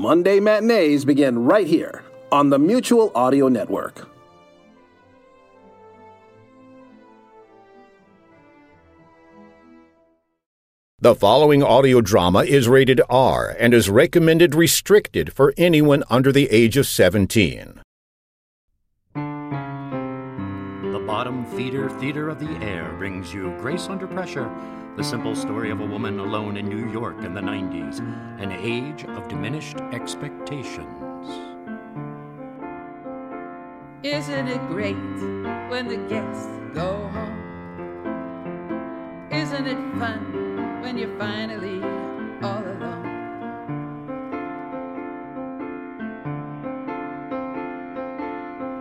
Monday matinees begin right here on the Mutual Audio Network. The following audio drama is rated R and is recommended restricted for anyone under the age of 17. The Bottom Feeder Theater of the Air brings you Grace Under Pressure, the simple story of a woman alone in New York in the 90s, an age of diminished expectations. Isn't it great when the guests go home? Isn't it fun when you're finally all alone?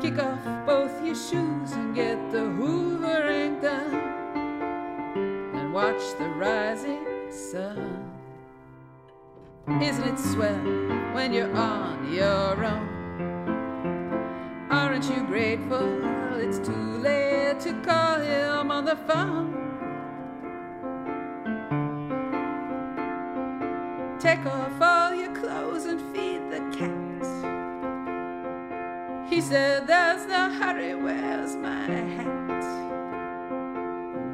Kick off both your shoes and get the hoovering done watch the rising sun. Isn't it swell when you're on your own? Aren't you grateful it's too late to call him on the phone? Take off all your clothes and feed the cats. He said, There's no hurry, where's my hat?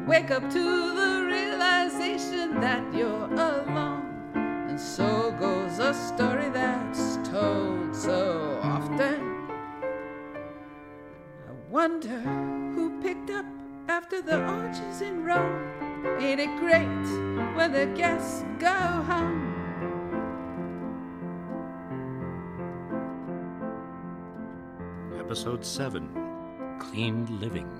Wake up to the realization that you're alone. And so goes a story that's told so often. I wonder who picked up after the orgies in Rome. Ain't it great when the guests go home? Episode 7 Clean Living.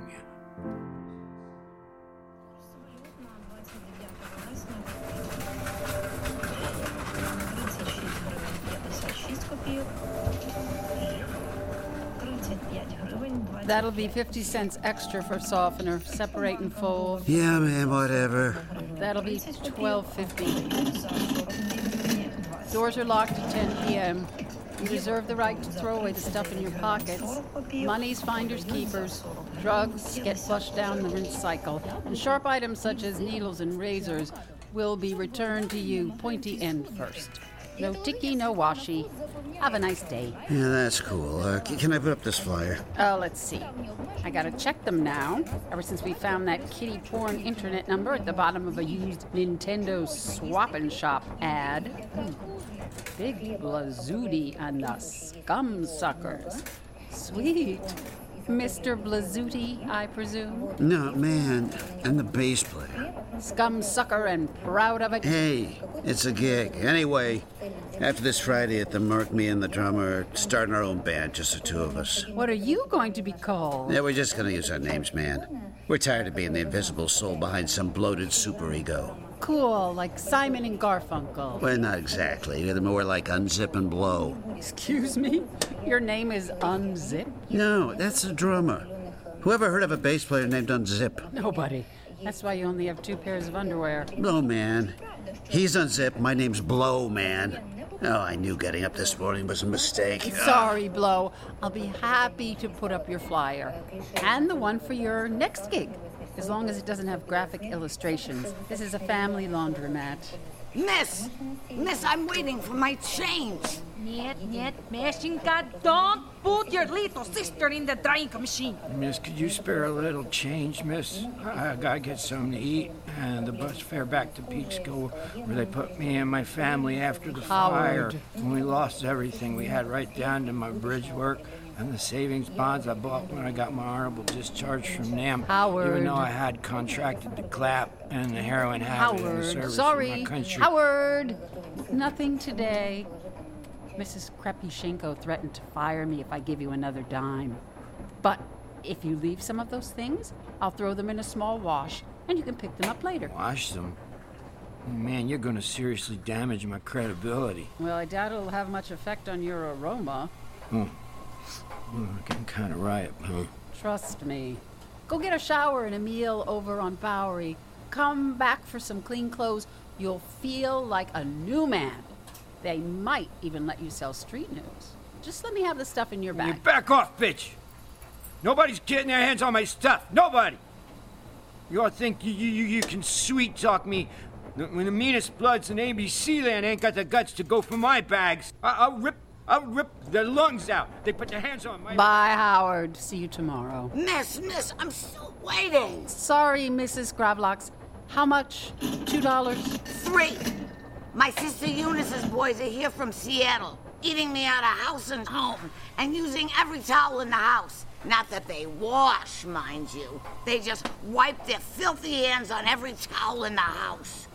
That'll be 50 cents extra for softener. Separate and fold. Yeah, man, whatever. That'll be 12.50. Doors are locked at 10 p.m. You reserve the right to throw away the stuff in your pockets. Money's finders keepers. Drugs get flushed down the rinse cycle. And sharp items such as needles and razors will be returned to you pointy end first. No ticky, no washi. Have a nice day. Yeah, that's cool. Uh, can I put up this flyer? Uh, let's see. I gotta check them now. Ever since we found that kitty porn internet number at the bottom of a used Nintendo swap and shop ad. Hmm. Big Blazooty and the Scum Suckers. Sweet. Mr. Blazooty, I presume? No, man, and the bass player. Scum Sucker and proud of it? Hey, it's a gig. Anyway, after this Friday at the Merc, me and the drummer are starting our own band, just the two of us. What are you going to be called? Yeah, we're just gonna use our names, man. We're tired of being the invisible soul behind some bloated superego. Cool, like Simon and Garfunkel. Well, not exactly. They're more like Unzip and Blow. Excuse me? Your name is Unzip? No, that's the drummer. Whoever heard of a bass player named Unzip? Nobody. That's why you only have two pairs of underwear. No, man. He's Unzip. My name's Blow, man. Oh, I knew getting up this morning was a mistake. Sorry, Blow. I'll be happy to put up your flyer. And the one for your next gig, as long as it doesn't have graphic illustrations. This is a family laundromat. Miss! Miss, I'm waiting for my change. Niet, niet, Meshinka, don't put your little sister in the drying machine. Miss, could you spare a little change, miss? I gotta get something to eat and the bus fare back to Peekskill where they put me and my family after the fire. When we lost everything we had right down to my bridge work and the savings bonds I bought when I got my honorable discharge from NAM. Howard. Even though I had contracted the clap and the heroin habit in the service of sorry. my country. Howard, nothing today. Mrs. Krepyshenko threatened to fire me if I give you another dime. But if you leave some of those things, I'll throw them in a small wash and you can pick them up later. Wash them. Man, you're gonna seriously damage my credibility. Well, I doubt it'll have much effect on your aroma. Hmm. Hmm, Ooh, getting kind of ripe, huh? Trust me. Go get a shower and a meal over on Bowery. Come back for some clean clothes. You'll feel like a new man. They might even let you sell street news. Just let me have the stuff in your bag. You bag. back off, bitch! Nobody's getting their hands on my stuff. Nobody. You all think you you, you- you can sweet talk me When the meanest bloods in ABC land ain't got the guts to go for my bags, I- I'll rip, I'll rip their lungs out. They put their hands on my. Bye, Howard. See you tomorrow. Miss, miss, I'm still waiting. Sorry, Mrs. Gravlocks. How much? Two dollars? Three. My sister Eunice's boys are here from Seattle, eating me out of house and home, and using every towel in the house. Not that they wash, mind you. They just wipe their filthy hands on every towel in the house.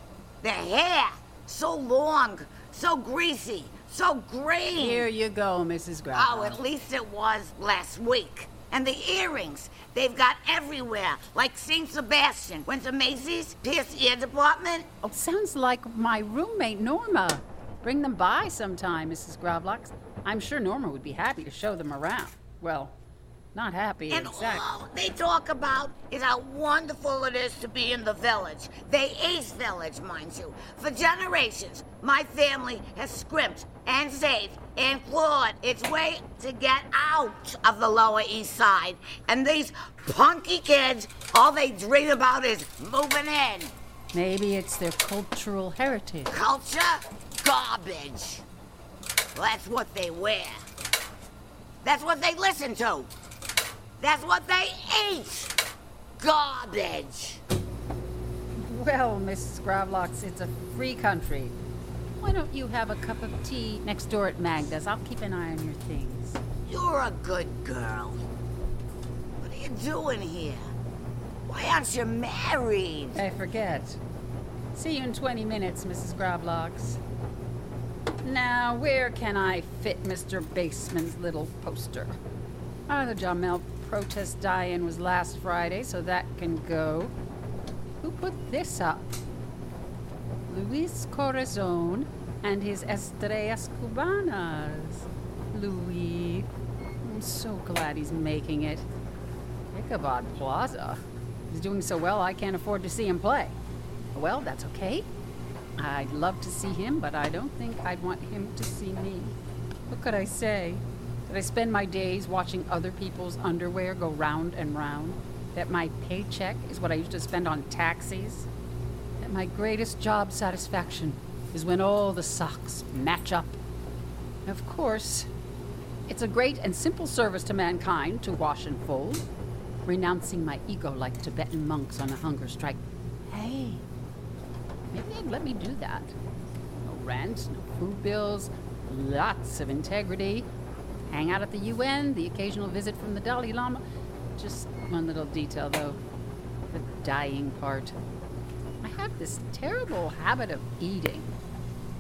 Their hair, so long, so greasy, so green. Here you go, Mrs. Oh, at least it was last week. And the earrings, they've got everywhere, like St. Sebastian. Went to Macy's, Pierce Ear Department. Oh, sounds like my roommate, Norma. Bring them by sometime, Mrs. Gravlocks. I'm sure Norma would be happy to show them around. Well, not happy, And exactly. all they talk about is how wonderful it is to be in the village. The East Village, mind you. For generations, my family has scrimped and saved and clawed its way to get out of the Lower East Side. And these punky kids, all they dream about is moving in. Maybe it's their cultural heritage. Culture? Garbage. Well, that's what they wear. That's what they listen to. That's what they eat. Garbage. Well, Mrs. Gravlocks, it's a free country. Why don't you have a cup of tea next door at Magda's? I'll keep an eye on your things. You're a good girl. What are you doing here? Why aren't you married? I forget. See you in 20 minutes, Mrs. Gravlocks. Now, where can I fit Mr. Baseman's little poster? Ah, the Jamel protest die-in was last Friday, so that can go. Who put this up? Luis Corazon and his Estrellas Cubanas. Louis. I'm so glad he's making it. Ichabod Plaza. He's doing so well I can't afford to see him play. Well, that's okay. I'd love to see him, but I don't think I'd want him to see me. What could I say? That I spend my days watching other people's underwear go round and round? That my paycheck is what I used to spend on taxis? That my greatest job satisfaction is when all the socks match up? Of course, it's a great and simple service to mankind to wash and fold, renouncing my ego like Tibetan monks on a hunger strike. Hey, maybe they'd let me do that. No rent, no food bills, lots of integrity. Hang out at the UN, the occasional visit from the Dalai Lama. Just one little detail, though the dying part. I have this terrible habit of eating.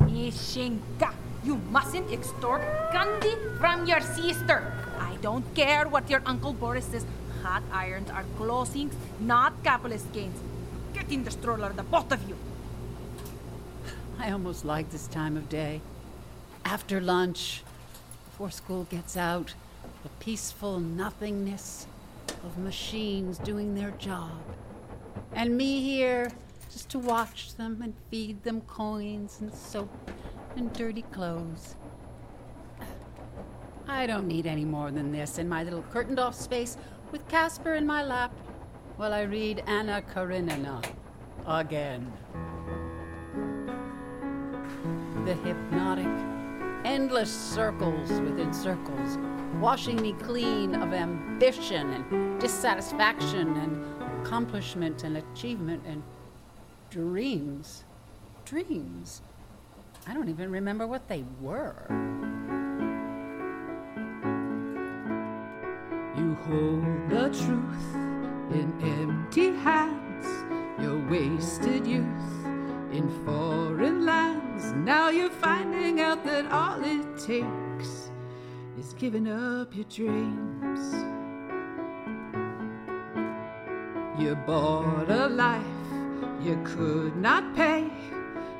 Ishinka, you mustn't extort candy from your sister. I don't care what your Uncle Boris says. Hot irons are closings, not capitalist gains. Get in the stroller, the both of you. I almost like this time of day. After lunch, before school gets out, the peaceful nothingness of machines doing their job. And me here just to watch them and feed them coins and soap and dirty clothes. I don't need any more than this in my little curtained off space with Casper in my lap while I read Anna Karenina again. The hypnotic, endless circles within circles, washing me clean of ambition and dissatisfaction and accomplishment and achievement and dreams. Dreams. I don't even remember what they were. You hold the truth in empty hands, your wasted youth in foreign lands. Now you're finding out that all it takes is giving up your dreams. You bought a life you could not pay,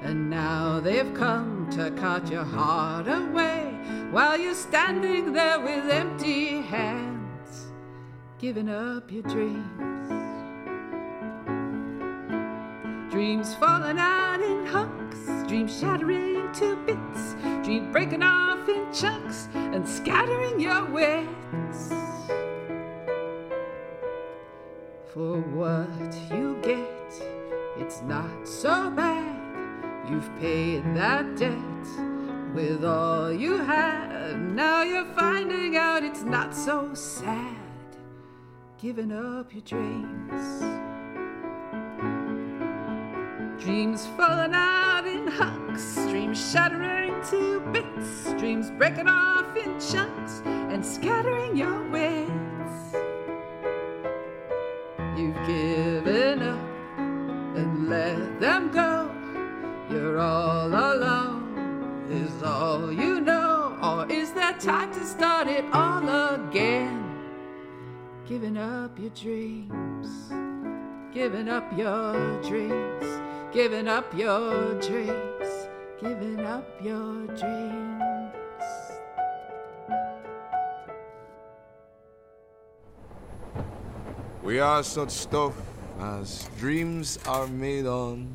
and now they've come to cut your heart away while you're standing there with empty hands, giving up your dreams. Dreams falling out in hunks, dreams shattering to bits, dreams breaking off in chunks and scattering your wits. For what you get, it's not so bad. You've paid that debt with all you had. Now you're finding out it's not so sad. Giving up your dreams. Dreams falling out in hunks, dreams shattering to bits, dreams breaking off in chunks and scattering your wits. You've given up and let them go. You're all alone, is all you know. Or is there time to start it all again? Giving up your dreams, giving up your dreams, giving up your dreams, giving up your dreams. We are such stuff as dreams are made on.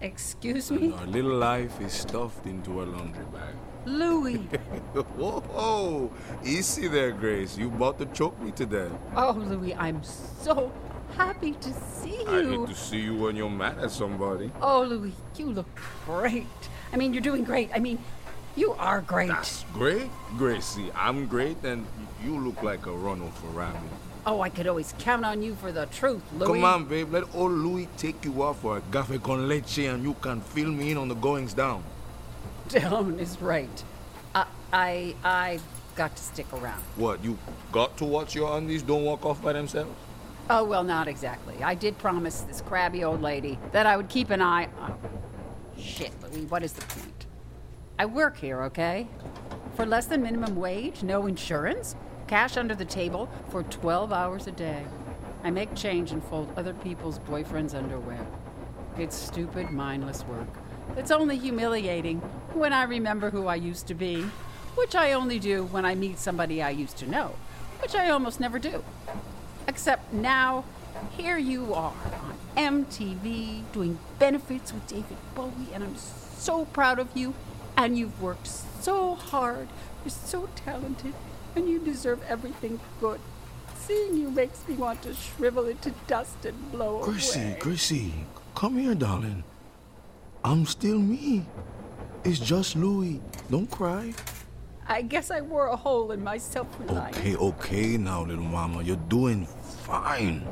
Excuse and me? Our little life is stuffed into a laundry bag. Louis. Whoa, easy there, Grace. You about to choke me to death. Oh, Louis, I'm so happy to see you. I hate to see you when you're mad at somebody. Oh, Louis, you look great. I mean, you're doing great. I mean, you are great. That's great, Gracie. I'm great, and you look like a Ronald Ferrari. Oh, I could always count on you for the truth, Louis. Come on, babe. Let old Louis take you out for a café con leche, and you can fill me in on the goings down. Down is right. Uh, I I've got to stick around. What? You got to watch your undies don't walk off by themselves? Oh well, not exactly. I did promise this crabby old lady that I would keep an eye. on... Shit, Louis. What is the point? I work here, okay? For less than minimum wage, no insurance, cash under the table for 12 hours a day. I make change and fold other people's boyfriends' underwear. It's stupid, mindless work. It's only humiliating when I remember who I used to be, which I only do when I meet somebody I used to know, which I almost never do. Except now, here you are on MTV doing benefits with David Bowie, and I'm so proud of you. And you've worked so hard. You're so talented, and you deserve everything good. Seeing you makes me want to shrivel into dust and blow Gracie, away. Gracie, come here, darling. I'm still me. It's just Louis. Don't cry. I guess I wore a hole in my self-reliance. Okay, okay now, little mama. You're doing fine.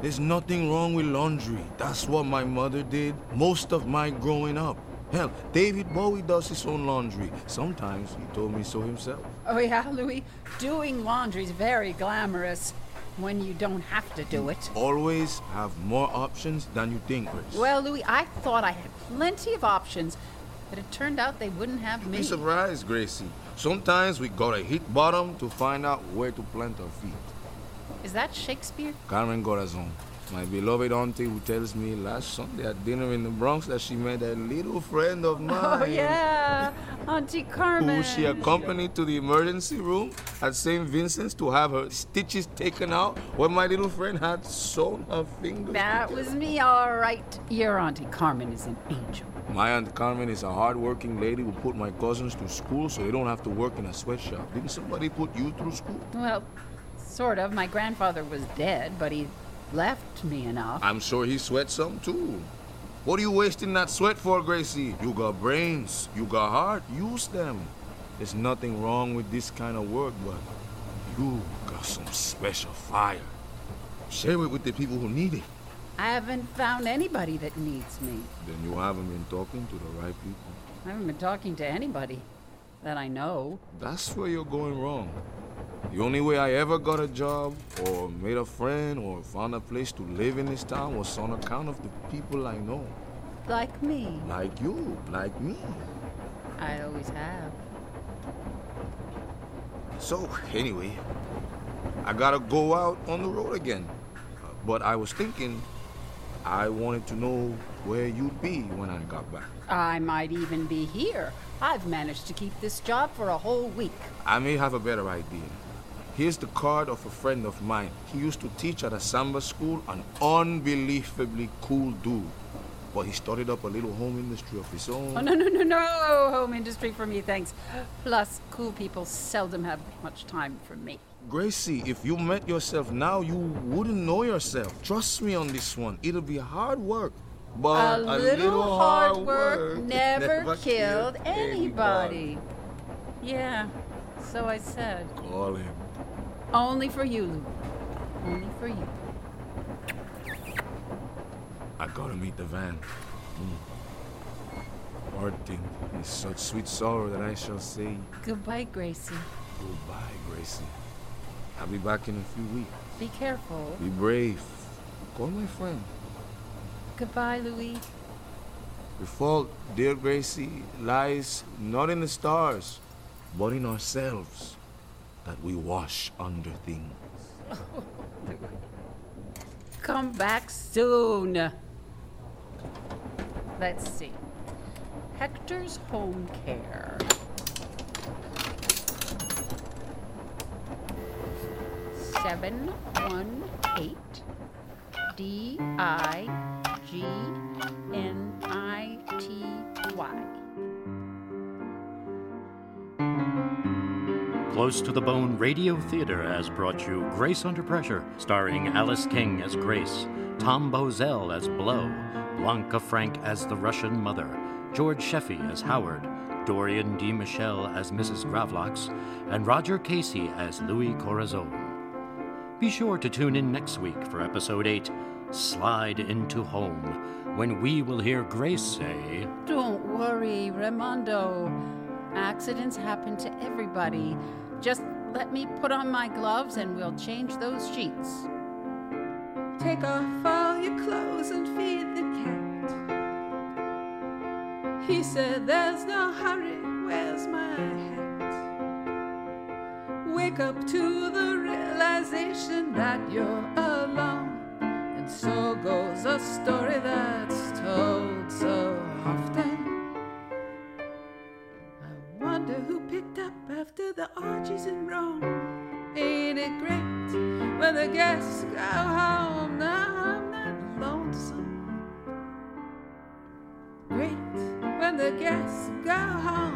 There's nothing wrong with laundry. That's what my mother did most of my growing up. Hell, David Bowie does his own laundry. Sometimes he told me so himself. Oh yeah, Louis, doing laundry's very glamorous when you don't have to do it. Always have more options than you think, Grace. Well, Louis, I thought I had plenty of options, but it turned out they wouldn't have me. Be surprised, Gracie. Sometimes we gotta hit bottom to find out where to plant our feet. Is that Shakespeare? Carmen Corazon, my beloved auntie who tells me last Sunday at dinner in the Bronx that she met a little friend of oh, mine. Oh yeah, Auntie Carmen. Who she accompanied to the emergency room at St. Vincent's to have her stitches taken out when my little friend had sewn her fingers. That together. was me, all right. Your Auntie Carmen is an angel. My Aunt Carmen is a hard-working lady who put my cousins to school so they don't have to work in a sweatshop. Didn't somebody put you through school? Well, sort of. My grandfather was dead, but he left me enough. I'm sure he sweat some too. What are you wasting that sweat for, Gracie? You got brains, you got heart, use them. There's nothing wrong with this kind of work, but you got some special fire. Share it with the people who need it. I haven't found anybody that needs me. Then you haven't been talking to the right people. I haven't been talking to anybody that I know. That's where you're going wrong. The only way I ever got a job, or made a friend, or found a place to live in this town was on account of the people I know. Like me. Like you, like me. I always have. So, anyway, I gotta go out on the road again. But I was thinking, I wanted to know where you'd be when I got back. I might even be here. I've managed to keep this job for a whole week. I may have a better idea. Here's the card of a friend of mine. He used to teach at a samba school, an unbelievably cool dude. But he started up a little home industry of his own. Oh, no, no, no, no. Home industry for me, thanks. Plus, cool people seldom have much time for me. Gracie, if you met yourself now, you wouldn't know yourself. Trust me on this one. It'll be hard work. But a little hard work never killed anybody. Yeah, so I said. Call him. Only for you, Lou. Only for you. I gotta meet the van. Mm. Parting is such sweet sorrow that I shall say Goodbye, Gracie. goodbye, Gracie. I'll be back in a few weeks. Be careful. Be brave. Call my friend. Goodbye, Louis. The fault, dear Gracie, lies not in the stars, but in ourselves, that we wash under things. Come back soon. Let's see. Hector's Home Care. Seven one eight D I G N I T Y. Close to the Bone Radio Theater has brought you Grace Under Pressure, starring Alice King as Grace, Tom Bozell as Blow, Blanca Frank as the Russian mother, George Sheffy as Howard, Dorian D. Michelle as Mrs. Gravlax, and Roger Casey as Louis Corazon. Be sure to tune in next week for episode 8, Slide into Home, when we will hear Grace say, Don't worry, Raimondo. Accidents happen to everybody. Just let me put on my gloves and we'll change those sheets. Take off all your clothes and feed the cat. He said, There's no hurry, where's my hat? Wake up to the realization that you're alone. And so goes a story that's told so often. I wonder who picked up after the orgies in Rome. Ain't it great when the guests go home? Now I'm not lonesome. Great when the guests go home.